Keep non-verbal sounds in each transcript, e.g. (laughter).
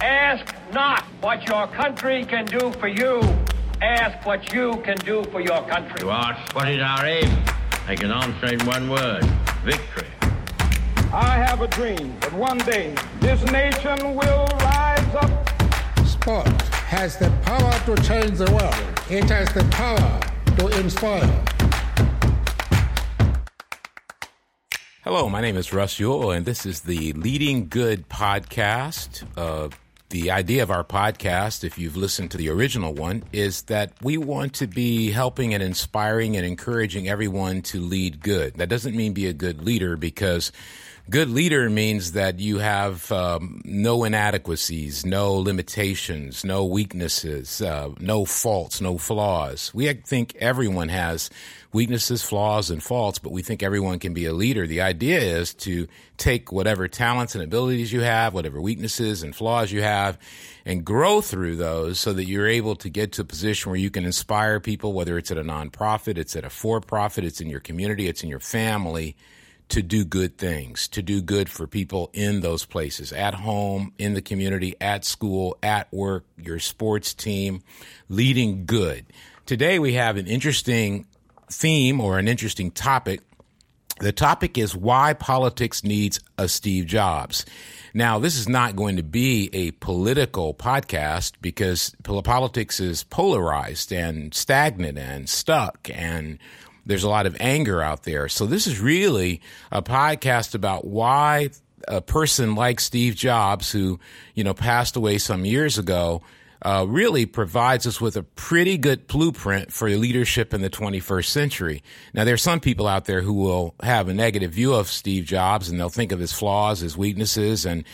Ask not what your country can do for you. Ask what you can do for your country. You ask what is our aim? I can answer in one word victory. I have a dream that one day this nation will rise up. Sport has the power to change the world, it has the power to inspire. Hello, my name is Russ Ewell, and this is the Leading Good podcast. Uh, the idea of our podcast, if you've listened to the original one, is that we want to be helping and inspiring and encouraging everyone to lead good. That doesn't mean be a good leader because good leader means that you have um, no inadequacies, no limitations, no weaknesses, uh, no faults, no flaws. We think everyone has weaknesses, flaws, and faults, but we think everyone can be a leader. The idea is to take whatever talents and abilities you have, whatever weaknesses and flaws you have, and grow through those so that you're able to get to a position where you can inspire people, whether it's at a nonprofit, it's at a for profit, it's in your community, it's in your family to do good things, to do good for people in those places, at home, in the community, at school, at work, your sports team, leading good. Today we have an interesting theme or an interesting topic. The topic is why politics needs a Steve Jobs. Now, this is not going to be a political podcast because politics is polarized and stagnant and stuck and there's a lot of anger out there. So this is really a podcast about why a person like Steve Jobs, who, you know, passed away some years ago, uh, really provides us with a pretty good blueprint for leadership in the 21st century. Now, there are some people out there who will have a negative view of Steve Jobs and they'll think of his flaws, his weaknesses, and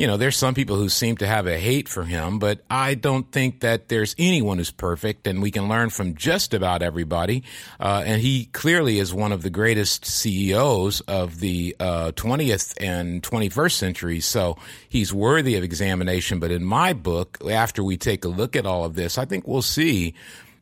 you know, there's some people who seem to have a hate for him, but I don't think that there's anyone who's perfect, and we can learn from just about everybody. Uh, and he clearly is one of the greatest CEOs of the uh, 20th and 21st century, so he's worthy of examination. But in my book, after we take a look at all of this, I think we'll see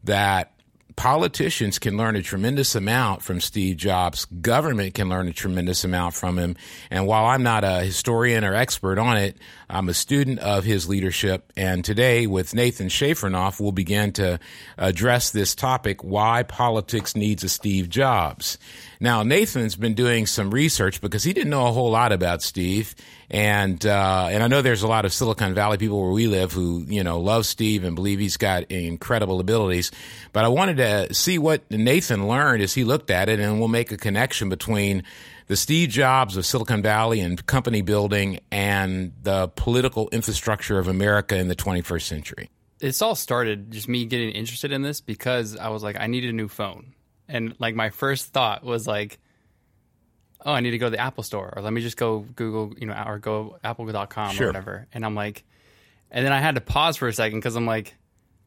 that politicians can learn a tremendous amount from Steve Jobs. Government can learn a tremendous amount from him. And while I'm not a historian or expert on it, I'm a student of his leadership. And today, with Nathan Schaffernoff, we'll begin to address this topic why politics needs a Steve Jobs. Now, Nathan's been doing some research because he didn't know a whole lot about Steve. And, uh, and I know there's a lot of Silicon Valley people where we live who, you know, love Steve and believe he's got incredible abilities. But I wanted to see what Nathan learned as he looked at it, and we'll make a connection between the Steve Jobs of Silicon Valley and company building and the political infrastructure of America in the 21st century. It's all started just me getting interested in this because I was like, I needed a new phone. And like my first thought was like, oh, I need to go to the Apple store or let me just go Google, you know, or go apple.com Sure. or whatever. And I'm like, and then I had to pause for a second because I'm like,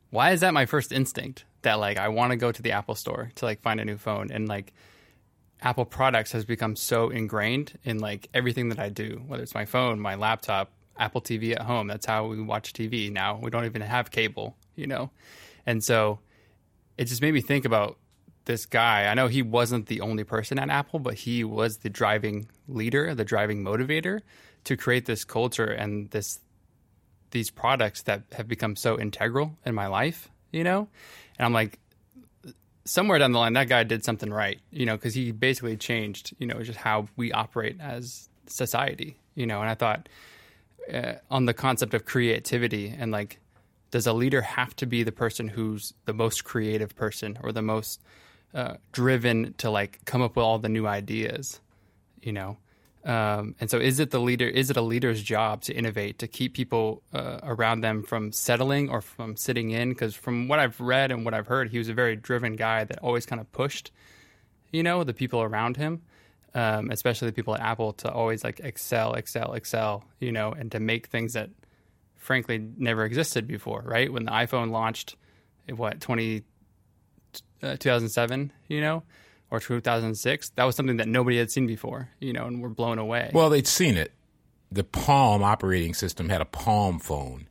why is that my first instinct that like I want to go to the Apple store to like find a new phone and like Apple products has become so ingrained in like everything that I do, whether it's my phone, my laptop, Apple TV at home. That's how we watch TV now. We don't even have cable, you know? And so it just made me think about this guy. I know he wasn't the only person at Apple, but he was the driving leader, the driving motivator to create this culture and this these products that have become so integral in my life, you know? And I'm like somewhere down the line that guy did something right, you know, cuz he basically changed, you know, just how we operate as society, you know, and I thought uh, on the concept of creativity and like does a leader have to be the person who's the most creative person or the most uh, driven to like come up with all the new ideas you know? Um, and so is it the leader is it a leader's job to innovate to keep people uh, around them from settling or from sitting in? Because from what i've read and what i've heard he was a very driven guy that always kind of pushed you know the people around him um, especially the people at apple to always like excel excel excel you know and to make things that frankly never existed before right? When the iphone launched what 20 uh, 2007 you know or 2006 that was something that nobody had seen before you know and we're blown away Well, they'd seen it. The Palm operating system had a Palm phone,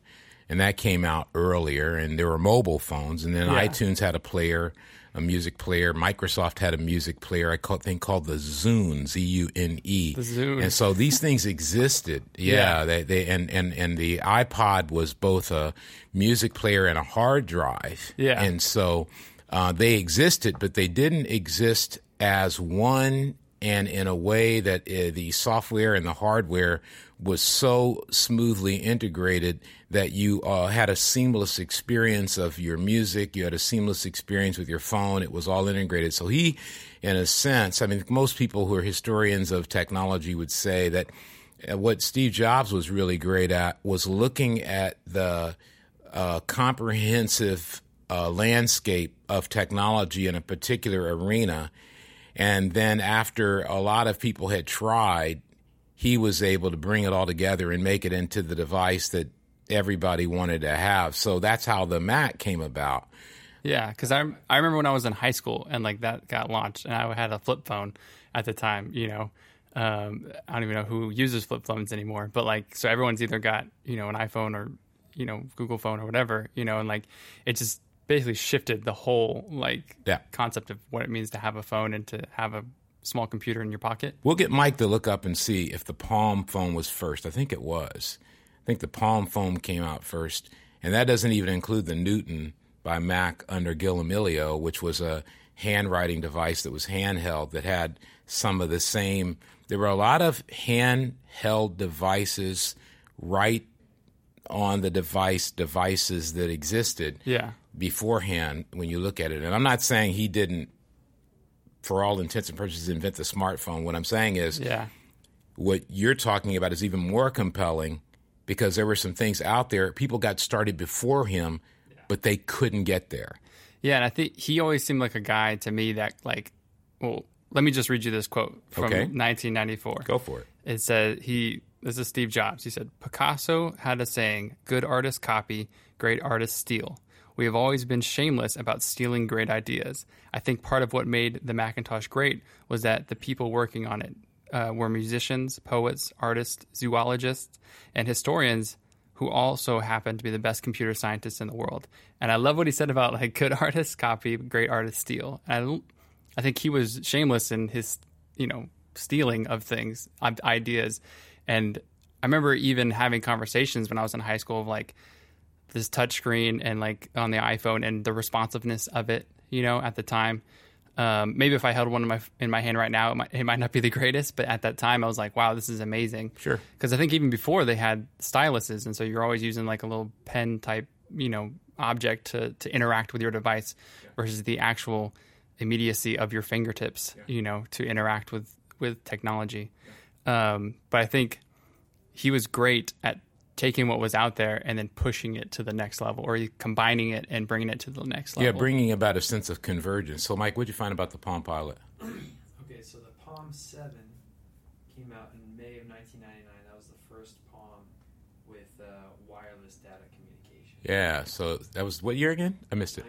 and that came out earlier. And there were mobile phones, and then Yeah. iTunes had a player. a music player. Microsoft had a music player, I call, think called the Zune, Z U N E. The Zune. And so these (laughs) things existed. Yeah, Yeah. they, they and, and and the iPod was both a music player and a hard drive. Yeah. And so uh, they existed, but they didn't exist as one and in a way that uh, the software and the hardware was so smoothly integrated that you uh, had a seamless experience of your music. You had a seamless experience with your phone. It was all integrated. So he, in a sense, I mean, most people who are historians of technology would say that uh, what Steve Jobs was really great at was looking at the uh, comprehensive uh, landscape of technology in a particular arena. And then after a lot of people had tried, he was able to bring it all together and make it into the device that everybody wanted to have. So that's how the Mac came about. Yeah, because I I remember when I was in high school and like that got launched, and I had a flip phone at the time. You know, um, I don't even know who uses flip phones anymore, but like so everyone's either got you know an iPhone or you know Google phone or whatever. You know, and like it just basically shifted the whole like Yeah. concept of what it means to have a phone and to have a small computer in your pocket. We'll get Mike to look up and see if the Palm phone was first. I think it was. I think the Palm phone came out first, and that doesn't even include the Newton by Mac under Gil which was a handwriting device that was handheld that had some of the same. There were a lot of handheld devices right on the device devices that existed Yeah, beforehand when you look at it. And I'm not saying he didn't, for all intents and purposes, invent the smartphone. What I'm saying is yeah, what you're talking about is even more compelling because there were some things out there. People got started before him, but they couldn't get there. yeah. And I think he always seemed like a guy to me that like, well, let me just read you this quote from Okay. 1994. Go for it. it said he this is Steve Jobs. He said Picasso had a saying, "Good artists copy, great artists steal." We have always been shameless about stealing great ideas. I think part of what made the Macintosh great was that the people working on it uh, were musicians, poets, artists, zoologists, and historians who also happened to be the best computer scientists in the world. And I love what he said about like good (laughs) artists copy, great artists steal. And I, I think he was shameless in his, you know, stealing of things, ideas. And I remember even having conversations when I was in high school of like this touchscreen and like on the iPhone and the responsiveness of it, you know, at the time. Um, maybe if I held one in my in my hand right now, it might, it might not be the (laughs) greatest, but at that time, I was like, "Wow, this is amazing." Sure. Because I think even before they had styluses, and so you're always using like a little pen type, you know, object to to interact with your device, versus the actual immediacy of your fingertips, you know, to interact with with technology. Um, but I think he was great at taking what was out there and then pushing it to the next level, or combining it and bringing it to the next level. Yeah, bringing about a sense of convergence. So, Mike, what'd you find about the Palm Pilot? (clears throat) Okay, so the Palm 7 came out in May of 1999. That was the first Palm with uh, wireless data communication. Yeah, so that was what year again? I missed it.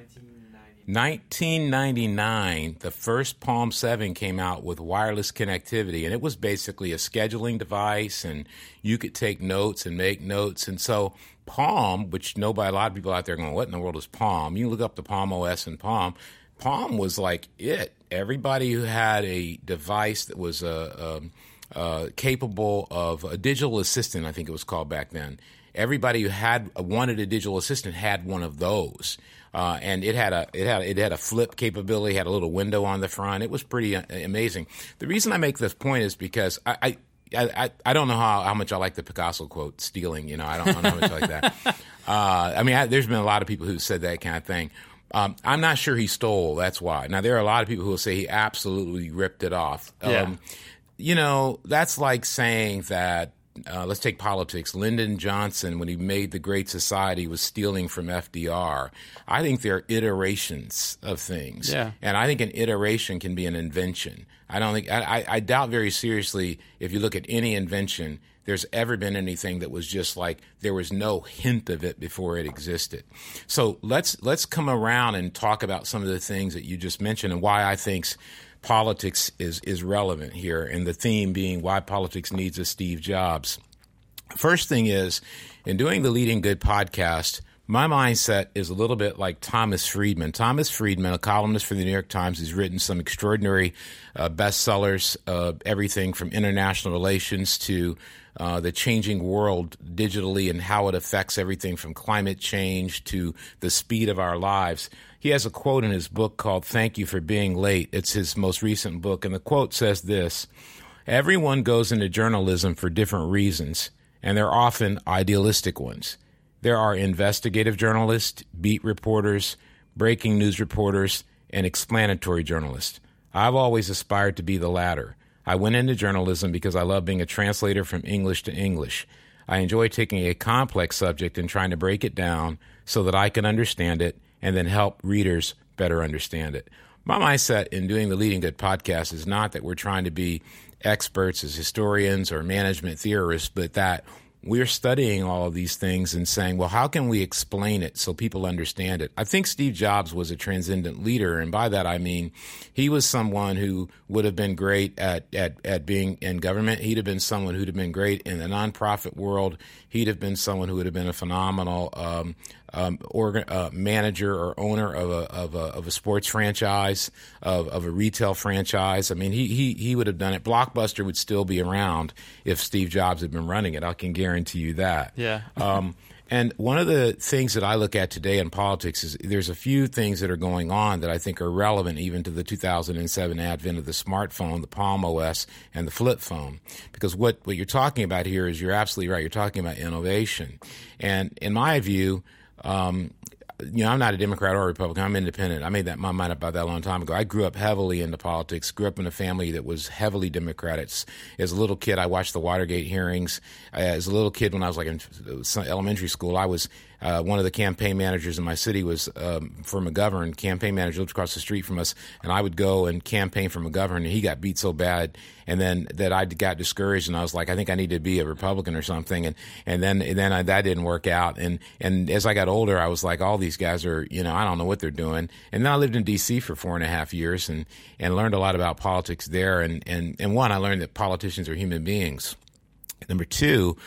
1999, the first Palm 7 came out with wireless connectivity, and it was basically a scheduling device, and you could take notes and make notes. And so, Palm, which nobody, a lot of people out there going, What in the world is Palm? You look up the Palm OS and Palm. Palm was like it. Everybody who had a device that was uh, um, uh, capable of a digital assistant, I think it was called back then. Everybody who had wanted a digital assistant had one of those, uh, and it had a it had it had a flip capability, had a little window on the front. It was pretty uh, amazing. The reason I make this point is because I. I I, I, don't know how, how much I like the Picasso quote, stealing. You know, I don't, I don't know how much I like that. (laughs) Uh, I mean, I, there's been a lot of people who said that kind of thing. Um, I'm not sure he stole. That's why. Now, there are a lot of people who will say he absolutely ripped it off. Yeah. Um, you know, that's like saying that. Uh, let's take politics. Lyndon Johnson, when he made the Great Society, was stealing from FDR. I think there are iterations of things, Yeah. and I think an iteration can be an invention. I don't think I, I, doubt very seriously if you look at any invention, there's ever been anything that was just like there was no hint of it before it existed. So let's let's come around and talk about some of the things that you just mentioned and why I think politics is is relevant here, and the theme being why politics needs a Steve Jobs. First thing is, in doing the Leading Good podcast, My mindset is a little bit like Thomas Friedman. Thomas Friedman, a columnist for the New York Times, has written some extraordinary uh, bestsellers, uh, everything from international relations to uh, the changing world digitally and how it affects everything from climate change to the speed of our lives. He has a quote in his book called Thank You for Being Late. It's his most recent book, and the quote says this Everyone goes into journalism for different reasons, and they're often idealistic ones. There are investigative journalists, beat reporters, breaking news reporters, and explanatory journalists. I've always aspired to be the latter. I went into journalism because I love being a translator from English to English. I enjoy taking a complex subject and trying to break it down so that I can understand it and then help readers better understand it. My mindset in doing the Leading Good podcast is not that we're trying to be experts as historians or management theorists, but that we're studying all of these things and saying, well, how can we explain it so people understand it? I think Steve Jobs was a transcendent leader, and by that I mean he was someone who would have been great at, at, at being in government. He'd have been someone who'd have been great in the nonprofit world. He'd have been someone who would have been a phenomenal um, um, organ, uh, manager or owner of a, of a, of a sports franchise, of, of a retail franchise. I mean, he, he, he would have done it. Blockbuster would still be around if Steve Jobs had been running it. I can guarantee you that. Yeah. (laughs) um, and one of the things that I look at today in politics is there's a few things that are going on that I think are relevant even to the 2007 advent of the smartphone, the Palm OS, and the flip phone. Because what, what you're talking about here is you're absolutely right. You're talking about innovation. And in my view, um, you know, I'm not a Democrat or a Republican. I'm independent. I made that my mind up about that a long time ago. I grew up heavily into politics. Grew up in a family that was heavily Democratic. As a little kid, I watched the Watergate hearings. As a little kid, when I was like in elementary school, I was uh, one of the campaign managers in my city was um, for McGovern. Campaign manager lived across the street from us, and I would go and campaign for McGovern. And he got beat so bad, and then that I got discouraged, and I was like, I think I need to be a Republican or something. And and then and then I, that didn't work out. And and as I got older, I was like, all these guys are, you know, I don't know what they're doing. And then I lived in D.C. for four and a half years, and and learned a lot about politics there. And and and one, I learned that politicians are human beings. Number two,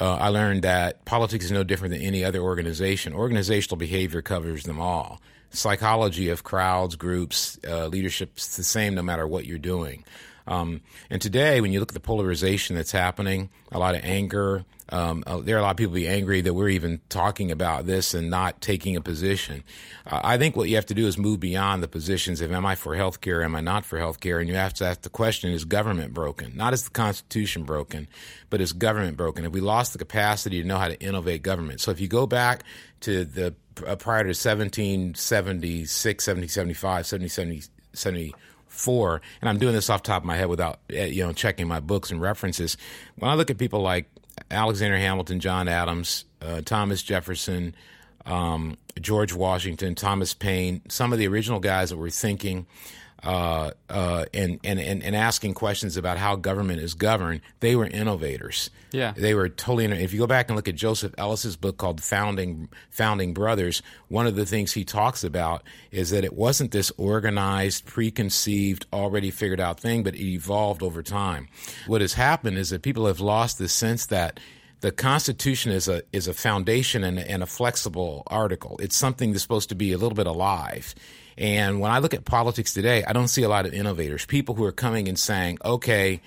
uh, I learned that politics is no different than any other organization. Organizational behavior covers them all. Psychology of crowds, groups, uh, leadership is the same no matter what you're doing. Um, and today, when you look at the polarization that's happening, a lot of anger, um, uh, there are a lot of people be angry that we're even talking about this and not taking a position. Uh, I think what you have to do is move beyond the positions of am I for health care, am I not for health care, and you have to ask the question: Is government broken? Not is the Constitution broken, but is government broken? Have we lost the capacity to know how to innovate government? So if you go back to the uh, prior to 1776, 1775, 1770, four, and I'm doing this off top of my head without uh, you know checking my books and references. When I look at people like Alexander Hamilton, John Adams, uh, Thomas Jefferson, um, George Washington, Thomas Paine, some of the original guys that were thinking uh, uh, and, and, and, and asking questions about how government is governed, they were innovators. Yeah. They were totally, if you go back and look at Joseph Ellis's book called Founding, Founding Brothers, one of the things he talks about is that it wasn't this organized, preconceived, already figured out thing, but it evolved over time. What has happened is that people have lost the sense that the Constitution is a is a foundation and, and, a flexible article. It's something that's supposed to be a little bit alive. And when I look at politics today, I don't see a lot of innovators, people who are coming and saying, okay,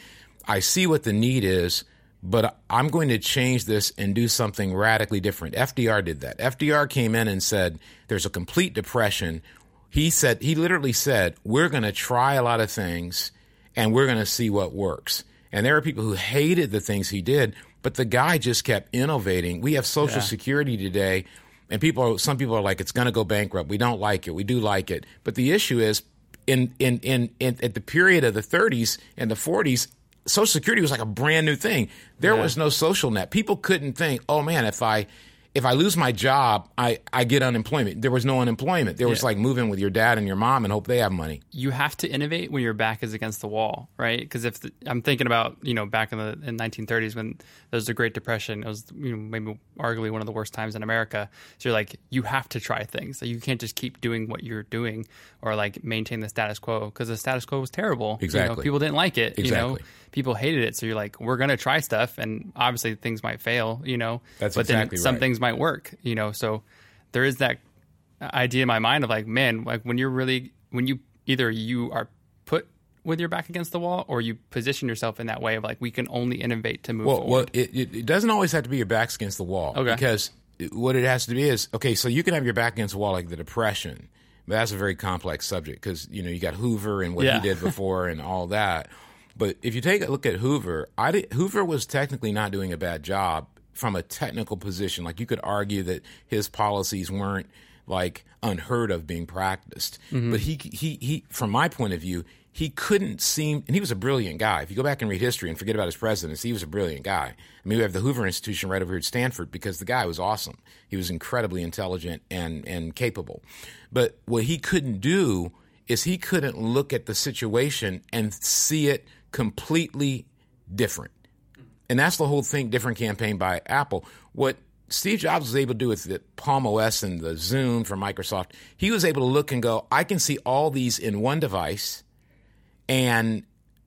I see what the need is, but I'm going to change this and do something radically different. FDR did that. FDR came in and said, there's a complete depression. He said, he literally said, we're going to try a lot of things and we're going to see what works. And there are people who hated the things he did, but the guy just kept innovating. We have Social yeah. Security today and people are, some people are like it's going to go bankrupt. We don't like it. We do like it. But the issue is in, in in in at the period of the 30s and the 40s social security was like a brand new thing. There yeah. was no social net. People couldn't think oh man if i if I lose my job, I, I get unemployment. There was no unemployment. There was yeah. like moving with your dad and your mom and hope they have money. You have to innovate when your back is against the wall, right? Because if the, I'm thinking about you know back in the in 1930s when there was the Great Depression, it was you know maybe arguably one of the worst times in America. So you're like you have to try things. you can't just keep doing what you're doing or like maintain the status quo because the status quo was terrible. Exactly. You know, people didn't like it. Exactly. You know, people hated it. So you're like, we're gonna try stuff, and obviously things might fail. You know, that's but exactly then some right. things might work. You know, so there is that idea in my mind of like, man, like when you're really when you either you are put with your back against the wall or you position yourself in that way of like we can only innovate to move Well, forward. well it, it, it doesn't always have to be your back's against the wall. Okay. Because what it has to be is okay. So you can have your back against the wall, like the depression, but that's a very complex subject because you know you got Hoover and what Yeah. he did (laughs) before and all that. But if you take a look at Hoover, I did, Hoover was technically not doing a bad job from a technical position. Like you could argue that his policies weren't like unheard of being practiced, mm-hmm. but he he he from my point of view. He couldn't seem, and he was a brilliant guy. If you go back and read history and forget about his presidency, he was a brilliant guy. I mean, we have the Hoover Institution right over here at Stanford because the guy was awesome. He was incredibly intelligent and and capable. But what he couldn't do is he couldn't look at the situation and see it completely different. And that's the whole thing, different campaign by Apple. What Steve Jobs was able to do with the Palm OS and the Zune from Microsoft, he was able to look and go, I can see all these in one device, and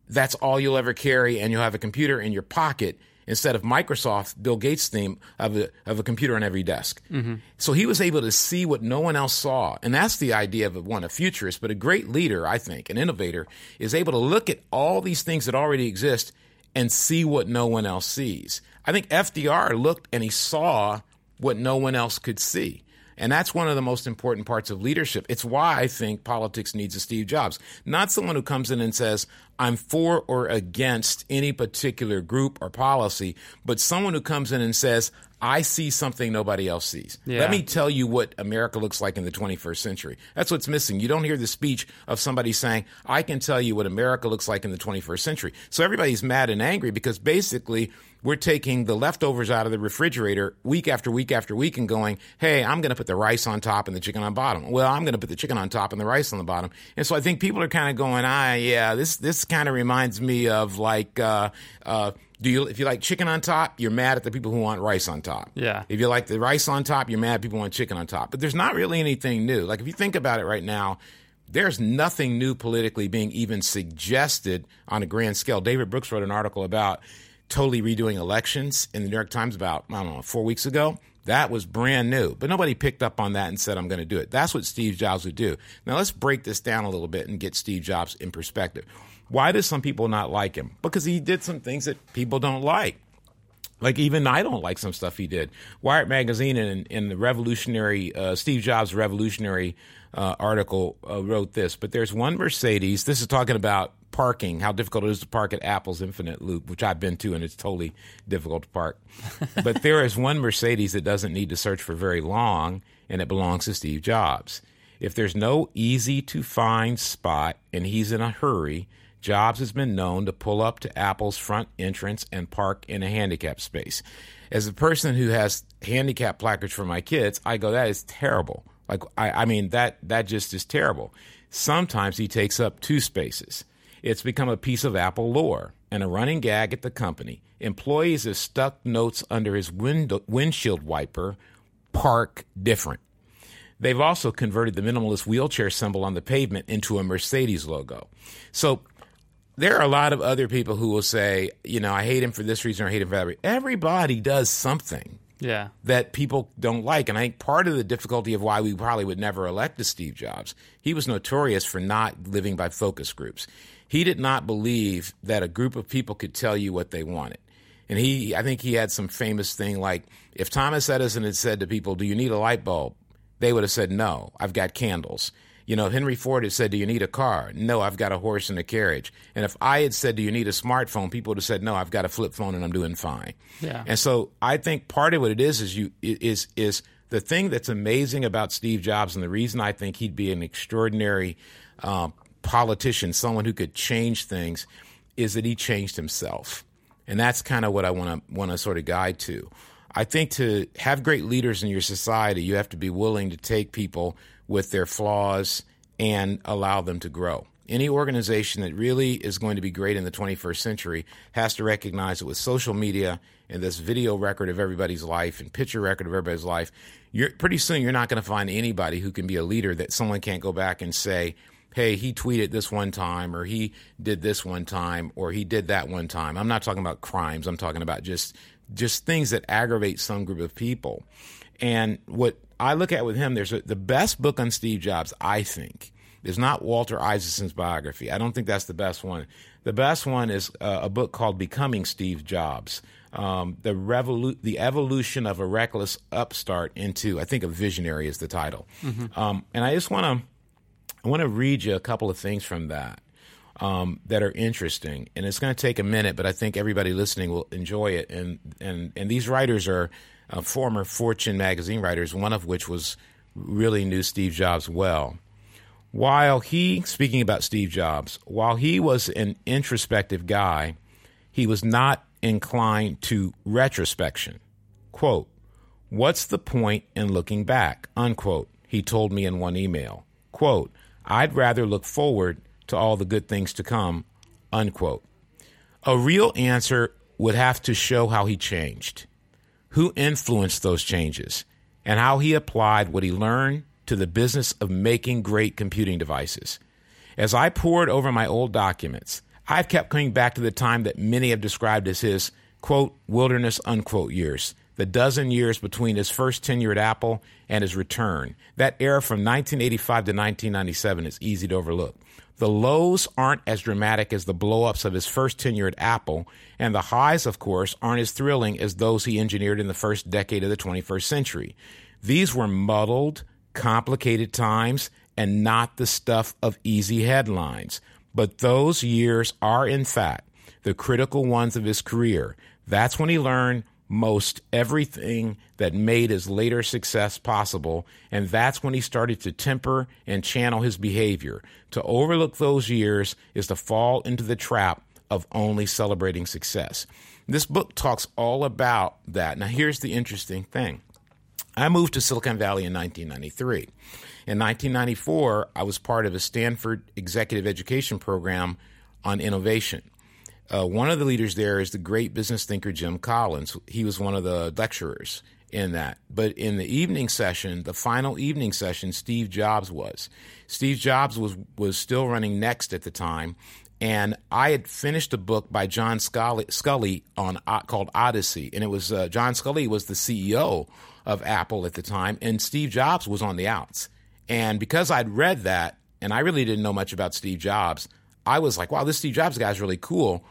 that's all you'll ever carry, and you'll have a computer in your pocket instead of Microsoft, Bill Gates' theme of a, of a computer on every desk. Mm-hmm. So he was able to see what no one else saw. And that's the idea of one, a futurist, but a great leader, I think, an innovator, is able to look at all these things that already exist and see what no one else sees. I think FDR looked and he saw what no one else could see. And that's one of the most important parts of leadership. It's why I think politics needs a Steve Jobs. Not someone who comes in and says, I'm for or against any particular group or policy, but someone who comes in and says, I see something nobody else sees. Yeah. Let me tell you what America looks like in the 21st century. That's what's missing. You don't hear the speech of somebody saying, I can tell you what America looks like in the 21st century. So everybody's mad and angry because basically we're taking the leftovers out of the refrigerator week after week after week and going, hey, I'm going to put the rice on top and the chicken on bottom. Well, I'm going to put the chicken on top and the rice on the bottom. And so I think people are kind of going, ah, yeah, this, this kind of reminds me of like, uh, uh, do you, if you like chicken on top, you're mad at the people who want rice on top. Yeah. If you like the rice on top, you're mad people want chicken on top. But there's not really anything new. Like if you think about it right now, there's nothing new politically being even suggested on a grand scale. David Brooks wrote an article about totally redoing elections in the New York Times about, I don't know, four weeks ago. That was brand new, but nobody picked up on that and said, I'm going to do it. That's what Steve Jobs would do. Now let's break this down a little bit and get Steve Jobs in perspective. Why do some people not like him? Because he did some things that people don't like. Like even I don't like some stuff he did. Wired magazine in, in the revolutionary uh, Steve Jobs revolutionary uh, article uh, wrote this. But there's one Mercedes. This is talking about parking, how difficult it is to park at Apple's Infinite Loop, which I've been to, and it's totally difficult to park. (laughs) but there is one Mercedes that doesn't need to search for very long, and it belongs to Steve Jobs. If there's no easy to find spot and he's in a hurry, Jobs has been known to pull up to Apple's front entrance and park in a handicap space. As a person who has handicap placards for my kids, I go, that is terrible. Like, I, I mean, that, that just is terrible. Sometimes he takes up two spaces. It's become a piece of Apple lore and a running gag at the company. Employees have stuck notes under his window, windshield wiper park different. They've also converted the minimalist wheelchair symbol on the pavement into a Mercedes logo. So there are a lot of other people who will say, you know, I hate him for this reason or I hate him for that reason. Everybody does something Yeah. that people don't like. And I think part of the difficulty of why we probably would never elect a Steve Jobs, he was notorious for not living by focus groups. He did not believe that a group of people could tell you what they wanted. And he, I think he had some famous thing like if Thomas Edison had said to people, Do you need a light bulb? They would have said, No, I've got candles. You know, Henry Ford had said, Do you need a car? No, I've got a horse and a carriage. And if I had said, Do you need a smartphone? People would have said, No, I've got a flip phone and I'm doing fine. Yeah. And so I think part of what it is is you is is the thing that's amazing about Steve Jobs and the reason I think he'd be an extraordinary um, politician, someone who could change things, is that he changed himself. And that's kind of what I want to want to sort of guide to. I think to have great leaders in your society, you have to be willing to take people with their flaws and allow them to grow. Any organization that really is going to be great in the 21st century has to recognize that with social media and this video record of everybody's life and picture record of everybody's life, you're pretty soon you're not going to find anybody who can be a leader that someone can't go back and say, hey, he tweeted this one time, or he did this one time, or he did that one time. I'm not talking about crimes. I'm talking about just just things that aggravate some group of people. And what I look at with him, there's a, the best book on Steve Jobs, I think, is not Walter Isaacson's biography. I don't think that's the best one. The best one is uh, a book called Becoming Steve Jobs. Um, the revolu- the evolution of a reckless upstart into I think a visionary is the title, um, and I just want to I want to read you a couple of things from that um, that are interesting, and it's going to take a minute, but I think everybody listening will enjoy it. And and and these writers are uh, former Fortune magazine writers, one of which was really knew Steve Jobs well. While he, speaking about Steve Jobs, while he was an introspective guy, he was not inclined to retrospection. Quote, What's the point in looking back? Unquote. He told me in one email. Quote, I'd rather look forward to all the good things to come. Unquote. A real answer would have to show how he changed, who influenced those changes, and how he applied what he learned to the business of making great computing devices. As I pored over my old documents, I've kept coming back to the time that many have described as his, quote, wilderness, unquote years, the dozen years between his first tenure at Apple and his return. That era from 1985 to 1997 is easy to overlook. The lows aren't as dramatic as the blowups of his first tenure at Apple, and the highs, of course, aren't as thrilling as those he engineered in the first decade of the 21st century. These were muddled, complicated times and not the stuff of easy headlines. But those years are, in fact, the critical ones of his career. That's when he learned most everything that made his later success possible, and that's when he started to temper and channel his behavior. To overlook those years is to fall into the trap of only celebrating success. This book talks all about that. Now, here's the interesting thing I moved to Silicon Valley in 1993. In 1994, I was part of a Stanford executive education program on innovation. Uh, one of the leaders there is the great business thinker Jim Collins. He was one of the lecturers in that. But in the evening session, the final evening session, Steve Jobs was. Steve Jobs was was still running Next at the time, and I had finished a book by John Sculley, Sculley on uh, called Odyssey, and it was uh, John Sculley was the CEO of Apple at the time, and Steve Jobs was on the outs. And because I'd read that, and I really didn't know much about Steve Jobs, I was like, "Wow, this Steve Jobs guy is really cool."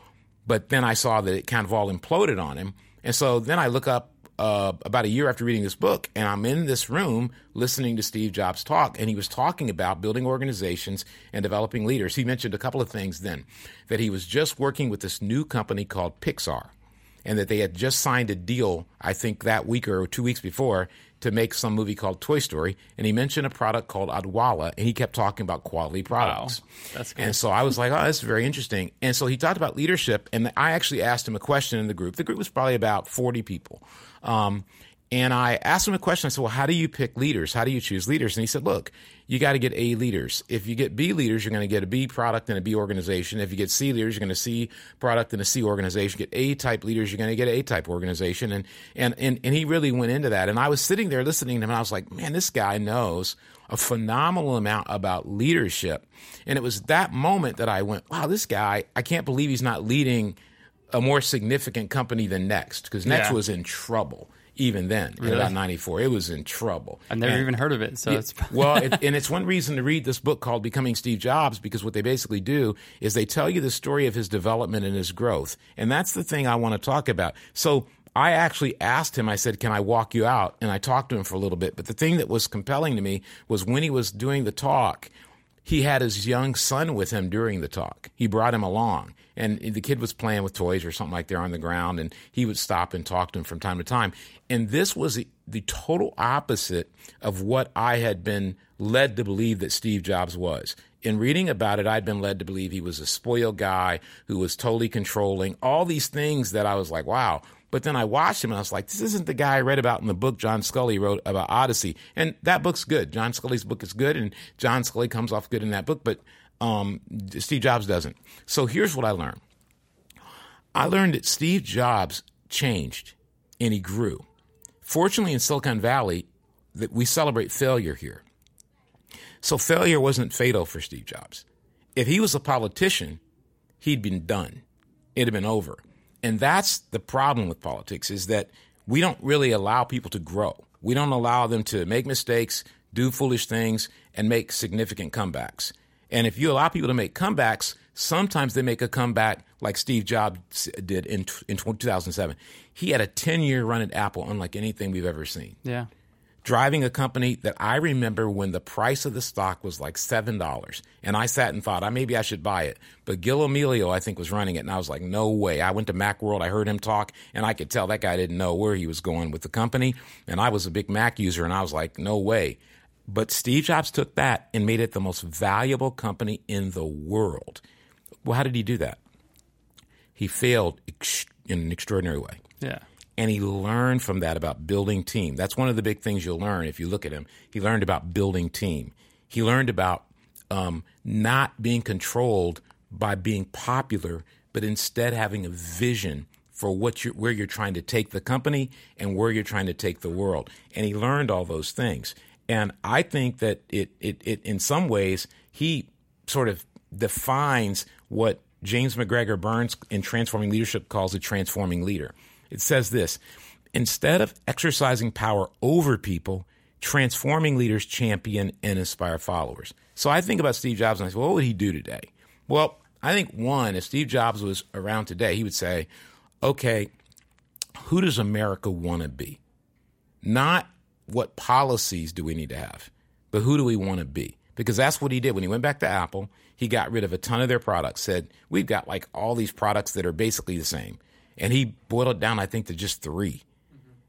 But then I saw that it kind of all imploded on him, and so then I look up uh, about a year after reading this book, and I'm in this room listening to Steve Jobs talk, and he was talking about building organizations and developing leaders. He mentioned a couple of things then that he was just working with this new company called Pixar, and that they had just signed a deal, I think that week or two weeks before, to make some movie called Toy Story. And he mentioned a product called Adwala, and he kept talking about quality products. That's cool. And so I was like, oh, that's very interesting. And so he talked about leadership, and I actually asked him a question in the group. The group was probably about 40 people. Um, and I asked him a question. I said, Well, how do you pick leaders? How do you choose leaders? And he said, Look, you got to get A leaders. If you get B leaders, you're going to get a B product and a B organization. If you get C leaders, you're going to C product and a C organization. Get A type leaders, you're going to get A type organization. And, and, and, and he really went into that. And I was sitting there listening to him, and I was like, Man, this guy knows a phenomenal amount about leadership. And it was that moment that I went, Wow, this guy, I can't believe he's not leading a more significant company than Next, because Next Yeah. was in trouble even then in about 94 it was in trouble I've never And- even heard of it, so Yeah, it's well, (laughs) it, and it's one reason to read this book called Becoming Steve Jobs because what they basically do is they tell you the story of his development and his growth. And that's the thing I want to talk about. So I actually asked him, I said, Can I walk you out? And I talked to him for a little bit. But the thing that was compelling to me was when he was doing the talk, he had his young son with him during the talk. He brought him along. And the kid was playing with toys or something like that on the ground, and he would stop and talk to him from time to time. And this was the, the total opposite of what I had been led to believe that Steve Jobs was. In reading about it, I'd been led to believe he was a spoiled guy who was totally controlling, all these things that I was like, wow. But then I watched him and I was like, this isn't the guy I read about in the book John Sculley wrote about Odyssey. And that book's good. John Sculley's book is good, and John Sculley comes off good in that book, but um, Steve Jobs doesn't. So here's what I learned I learned that Steve Jobs changed and he grew. Fortunately, in Silicon Valley, that we celebrate failure here. So failure wasn't fatal for Steve Jobs. If he was a politician, he'd been done. It'd have been over. And that's the problem with politics is that we don't really allow people to grow. We don't allow them to make mistakes, do foolish things, and make significant comebacks. And if you allow people to make comebacks, sometimes they make a comeback like Steve Jobs did in, in 2007. He had a 10 year run at Apple, unlike anything we've ever seen Yeah. driving a company that I remember when the price of the stock was like seven dollars, and I sat and thought, I maybe I should buy it. But Gil Amelio, I think, was running it, and I was like, no way. I went to MacWorld, I heard him talk, and I could tell that guy didn't know where he was going with the company. And I was a big Mac user, and I was like, no way. But Steve Jobs took that and made it the most valuable company in the world. Well, how did he do that? He failed ex- in an extraordinary way Yeah. and he learned from that about building team. That's one of the big things you'll learn if you look at him. He learned about building team. He learned about um, not being controlled by being popular, but instead having a vision for what you where you're trying to take the company and where you're trying to take the world. And he learned all those things. And I think that it, it, it in some ways, he sort of defines what James MacGregor Burns in Transforming Leadership calls a transforming leader. It says this instead of exercising power over people, transforming leaders champion and inspire followers. So I think about Steve Jobs and I say, what would he do today? Well, I think one, if Steve Jobs was around today, he would say, okay, who does America want to be? Not what policies do we need to have, but who do we want to be? Because that's what he did when he went back to Apple. He got rid of a ton of their products, said, We've got like all these products that are basically the same. And he boiled it down, I think, to just 3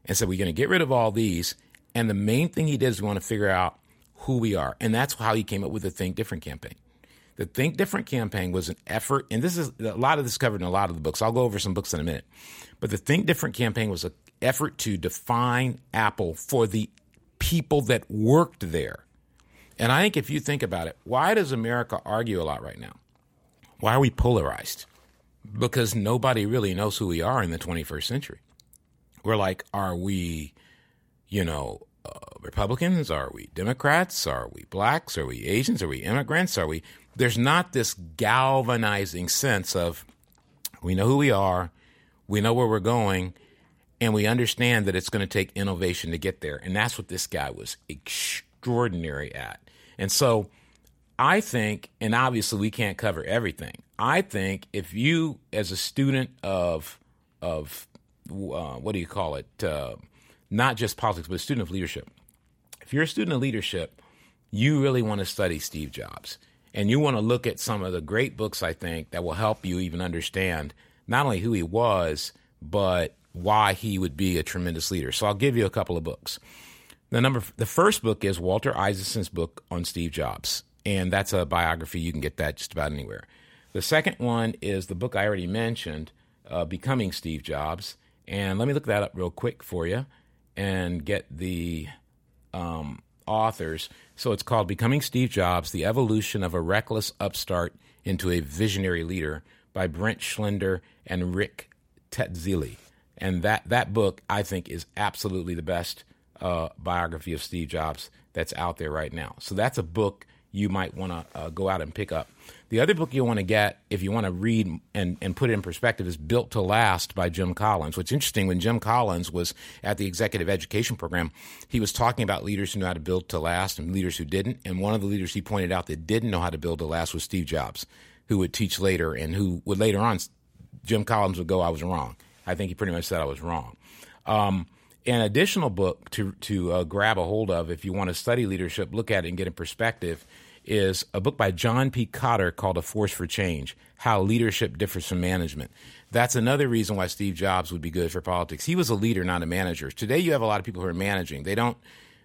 and said, We're going to get rid of all these. And the main thing he did is we want to figure out who we are. And that's how he came up with the Think Different campaign. The Think Different campaign was an effort, and this is a lot of this covered in a lot of the books. I'll go over some books in a minute. But the Think Different campaign was an effort to define Apple for the people that worked there. And I think if you think about it, why does America argue a lot right now? Why are we polarized? Because nobody really knows who we are in the 21st century. We're like, are we, you know, uh, Republicans? Are we Democrats? Are we blacks? Are we Asians? Are we immigrants? Are we? There's not this galvanizing sense of we know who we are, we know where we're going, and we understand that it's going to take innovation to get there. And that's what this guy was extraordinary at. And so I think, and obviously we can't cover everything. I think if you, as a student of of uh, what do you call it, uh, not just politics, but a student of leadership, if you're a student of leadership, you really want to study Steve Jobs, and you want to look at some of the great books I think that will help you even understand not only who he was, but why he would be a tremendous leader. So I'll give you a couple of books. The number, the first book is Walter Isaacson's book on Steve Jobs, and that's a biography. You can get that just about anywhere. The second one is the book I already mentioned, uh, Becoming Steve Jobs, and let me look that up real quick for you and get the um, authors. So it's called Becoming Steve Jobs: The Evolution of a Reckless Upstart into a Visionary Leader by Brent Schlender and Rick Tetzeli. And that that book I think is absolutely the best uh, biography of Steve Jobs that's out there right now. So that's a book you might want to uh, go out and pick up. The other book you want to get, if you want to read and, and put it in perspective, is Built to Last by Jim Collins. What's interesting, when Jim Collins was at the executive education program, he was talking about leaders who knew how to build to last and leaders who didn't. And one of the leaders he pointed out that didn't know how to build to last was Steve Jobs, who would teach later and who would later on, Jim Collins would go, I was wrong. I think he pretty much said I was wrong. Um, an additional book to to uh, grab a hold of if you want to study leadership, look at it and get in perspective is a book by John P. Kotter called A Force for Change How Leadership Differs from Management. That's another reason why Steve Jobs would be good for politics. He was a leader, not a manager. Today, you have a lot of people who are managing. They don't,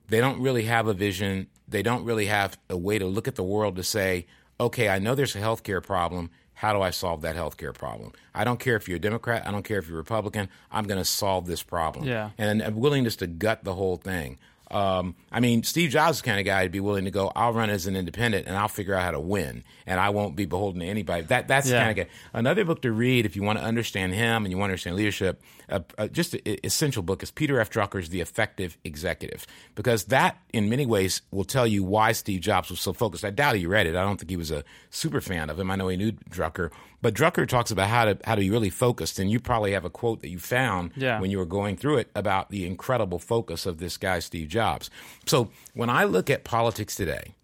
they don't really have a vision. They don't really have a way to look at the world to say, okay, I know there's a healthcare problem. How do I solve that healthcare problem? I don't care if you're a Democrat. I don't care if you're a Republican. I'm going to solve this problem. Yeah. And a willingness to gut the whole thing. Um, I mean, Steve Jobs is the kind of guy to be willing to go. I'll run as an independent, and I'll figure out how to win, and I won't be beholden to anybody. That that's Yeah. the kind of guy. Another book to read if you want to understand him and you want to understand leadership. Uh, uh, just an essential book is Peter F. Drucker's The Effective Executive, because that in many ways will tell you why Steve Jobs was so focused. I doubt he read it. I don't think he was a super fan of him. I know he knew Drucker, but Drucker talks about how to how to be really focused, and you probably have a quote that you found Yeah. when you were going through it about the incredible focus of this guy Steve Jobs. So when I look at politics today,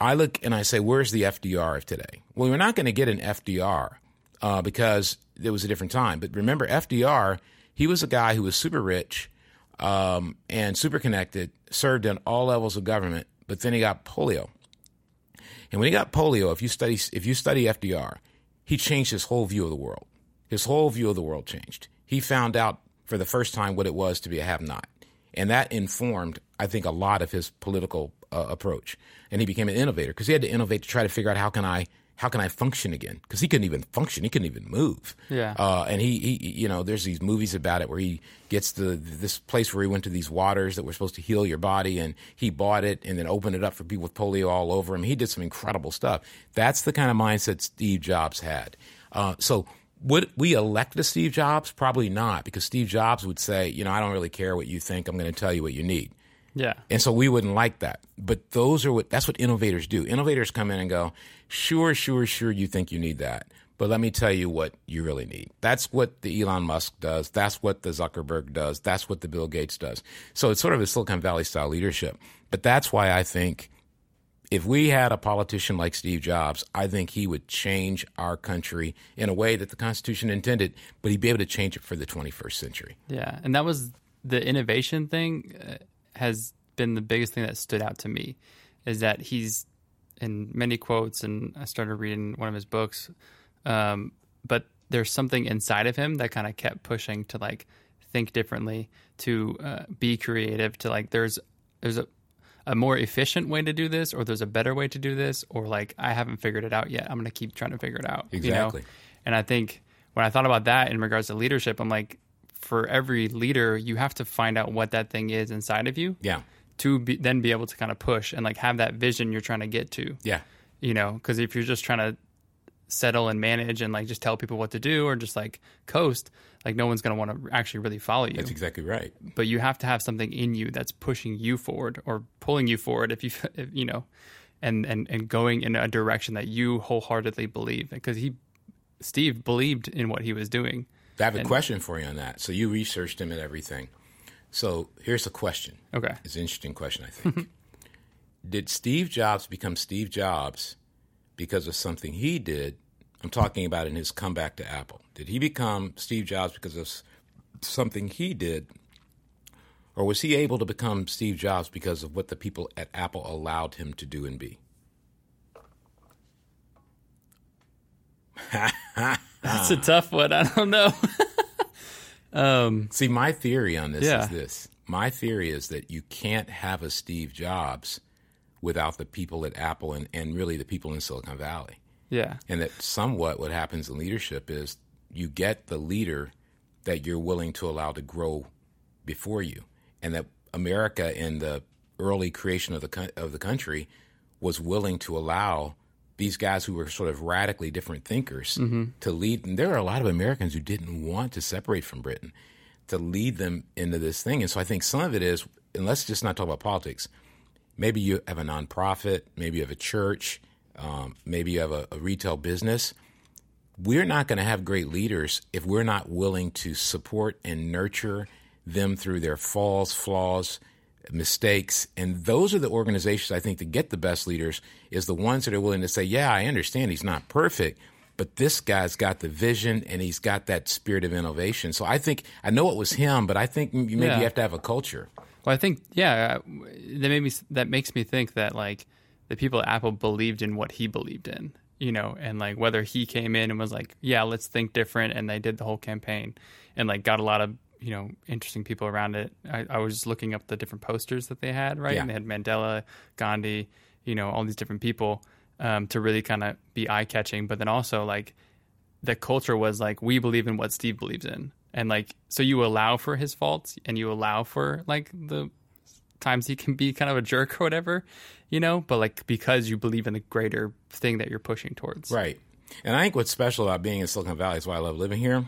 I look and I say, where's the FDR of today? Well, we're not going to get an FDR uh, because it was a different time. But remember, FDR, he was a guy who was super rich um, and super connected, served in all levels of government, but then he got polio. And when he got polio, if you study if you study FDR, he changed his whole view of the world. His whole view of the world changed. He found out for the first time what it was to be a have-not, and that informed, I think, a lot of his political uh, approach. And he became an innovator because he had to innovate to try to figure out how can I how can I function again? Because he couldn't even function. He couldn't even move. Yeah. Uh, and he, he, you know, there's these movies about it where he gets to this place where he went to these waters that were supposed to heal your body, and he bought it and then opened it up for people with polio all over him. He did some incredible stuff. That's the kind of mindset Steve Jobs had. Uh, so. Would we elect a Steve Jobs? Probably not, because Steve Jobs would say, you know, I don't really care what you think. I'm going to tell you what you need. Yeah. And so we wouldn't like that. But those are what that's what innovators do. Innovators come in and go, sure, sure, sure, you think you need that. But let me tell you what you really need. That's what the Elon Musk does. That's what the Zuckerberg does. That's what the Bill Gates does. So it's sort of a Silicon Valley style leadership. But that's why I think if we had a politician like Steve Jobs, I think he would change our country in a way that the Constitution intended, but he'd be able to change it for the 21st century. Yeah, and that was the innovation thing uh, has been the biggest thing that stood out to me is that he's in many quotes, and I started reading one of his books, um, but there's something inside of him that kind of kept pushing to like think differently, to uh, be creative, to like there's there's a a more efficient way to do this, or there's a better way to do this, or like I haven't figured it out yet. I'm gonna keep trying to figure it out. you know? Exactly. And I think when I thought about that in regards to leadership, I'm like, for every leader, you have to find out what that thing is inside of you Yeah. to be, then be able to kind of push and like have that vision you're trying to get to. Yeah. You know, because if you're just trying to settle and manage and like just tell people what to do or just like coast, like no one's going to want to actually really follow you. That's exactly right. but you have to have something in you that's pushing you forward or pulling you forward if you (laughs) if, you know and and and going in a direction that you wholeheartedly believe because he Steve believed in what he was doing. I have a And- question for you on that. So you researched him and everything. So here's a question. Okay. It's an interesting question, I think. (laughs) did Steve Jobs become Steve Jobs because of something he did? I'm talking about in his comeback to Apple. Did he become Steve Jobs because of something he did? Or was he able to become Steve Jobs because of what the people at Apple allowed him to do and be? (laughs) (laughs) That's a tough one. I don't know. (laughs) um See, my theory on this Yeah. is this. My theory is that you can't have a Steve Jobs without the people at Apple and, and really the people in Silicon Valley. yeah. And that somewhat what happens in leadership is you get the leader that you're willing to allow to grow before you. And that America in the early creation of the of the country was willing to allow these guys who were sort of radically different thinkers to lead. And there are a lot of Americans who didn't want to separate from Britain to lead them into this thing. And so I think some of it is, and let's just not talk about politics. Maybe you have a nonprofit, maybe you have a church, um, maybe you have a, a retail business. We're not going to have great leaders if we're not willing to support and nurture them through their falls, flaws, mistakes. And those are the organizations I think that get the best leaders is the ones that are willing to say, yeah, I understand he's not perfect, but this guy's got the vision and he's got that spirit of innovation. So I think I know it was him, but I think maybe Yeah. you have to have a culture. Well, I think yeah, uh, that made me that makes me think that like the people at Apple believed in what he believed in, you know, and like whether he came in and was like, yeah, let's think different, and they did the whole campaign, and like got a lot of you know interesting people around it. I, I was looking up the different posters that they had, right? Yeah. And they had Mandela, Gandhi, you know, all these different people um, to really kind of be eye catching, but then also like the culture was like we believe in what Steve believes in, and like so you allow for his faults and you allow for like the times he can be kind of a jerk or whatever, you know, but like because you believe in the greater thing that you're pushing towards. Right. And I think what's special about being in Silicon Valley is why I love living here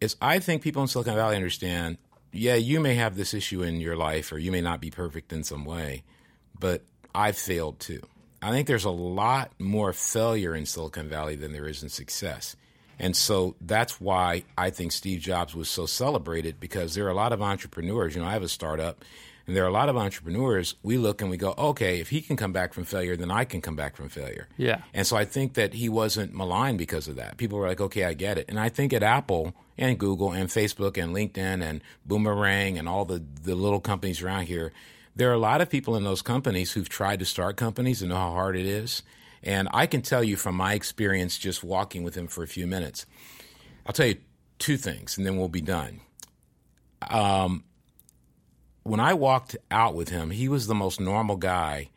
is I think people in Silicon Valley understand, yeah, you may have this issue in your life or you may not be perfect in some way, but I've failed too. I think there's a lot more failure in Silicon Valley than there is in success. And so that's why I think Steve Jobs was so celebrated because there are a lot of entrepreneurs. You know, I have a startup, and there are a lot of entrepreneurs. We look and we go, okay, if he can come back from failure, then I can come back from failure. Yeah. And so I think that he wasn't maligned because of that. People were like, okay, I get it. And I think at Apple and Google and Facebook and LinkedIn and Boomerang and all the, the little companies around here, there are a lot of people in those companies who've tried to start companies and know how hard it is. And I can tell you from my experience just walking with him for a few minutes, I'll tell you two things and then we'll be done. Um, when I walked out with him, he was the most normal guy.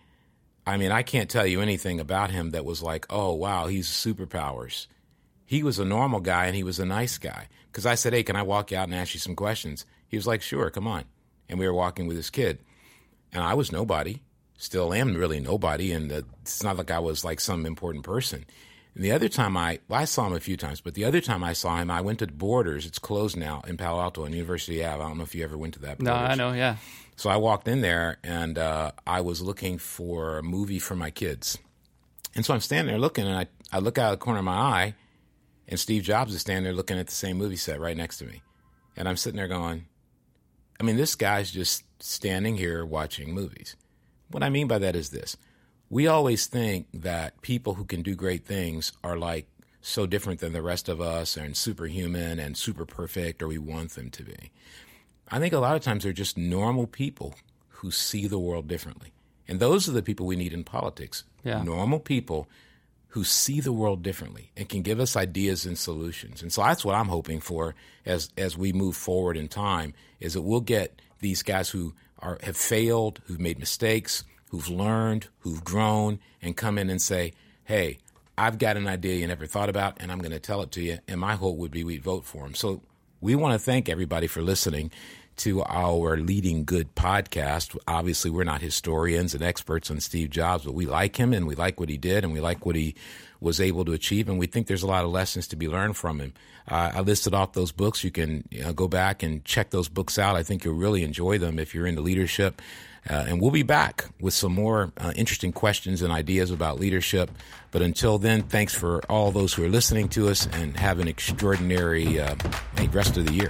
I mean, I can't tell you anything about him that was like, oh, wow, he's superpowers. He was a normal guy and he was a nice guy. Because I said, hey, can I walk you out and ask you some questions? He was like, sure, come on. And we were walking with his kid. And I was nobody still am really nobody, and uh, it's not like I was like some important person. And the other time I, well, I saw him a few times, but the other time I saw him, I went to Borders. It's closed now in Palo Alto on University Ave. I don't know if you ever went to that. No, Borders. I know, yeah. So I walked in there and uh, I was looking for a movie for my kids. And so I'm standing there looking, and I, I look out of the corner of my eye, and Steve Jobs is standing there looking at the same movie set right next to me. And I'm sitting there going, I mean, this guy's just standing here watching movies. What I mean by that is this we always think that people who can do great things are like so different than the rest of us and superhuman and super perfect, or we want them to be. I think a lot of times they're just normal people who see the world differently. And those are the people we need in politics. Yeah. Normal people who see the world differently and can give us ideas and solutions. And so that's what I'm hoping for as as we move forward in time is that we'll get these guys who are have failed, who've made mistakes, who've learned, who've grown, and come in and say, "Hey, I've got an idea you never thought about, and I'm going to tell it to you." And my hope would be we'd vote for them. So we want to thank everybody for listening to our Leading Good podcast. Obviously, we're not historians and experts on Steve Jobs, but we like him and we like what he did and we like what he was able to achieve, and we think there's a lot of lessons to be learned from him. Uh, I listed off those books. You can you know, go back and check those books out. I think you'll really enjoy them if you're into leadership. Uh, and we'll be back with some more uh, interesting questions and ideas about leadership. But until then, thanks for all those who are listening to us and have an extraordinary uh, rest of the year.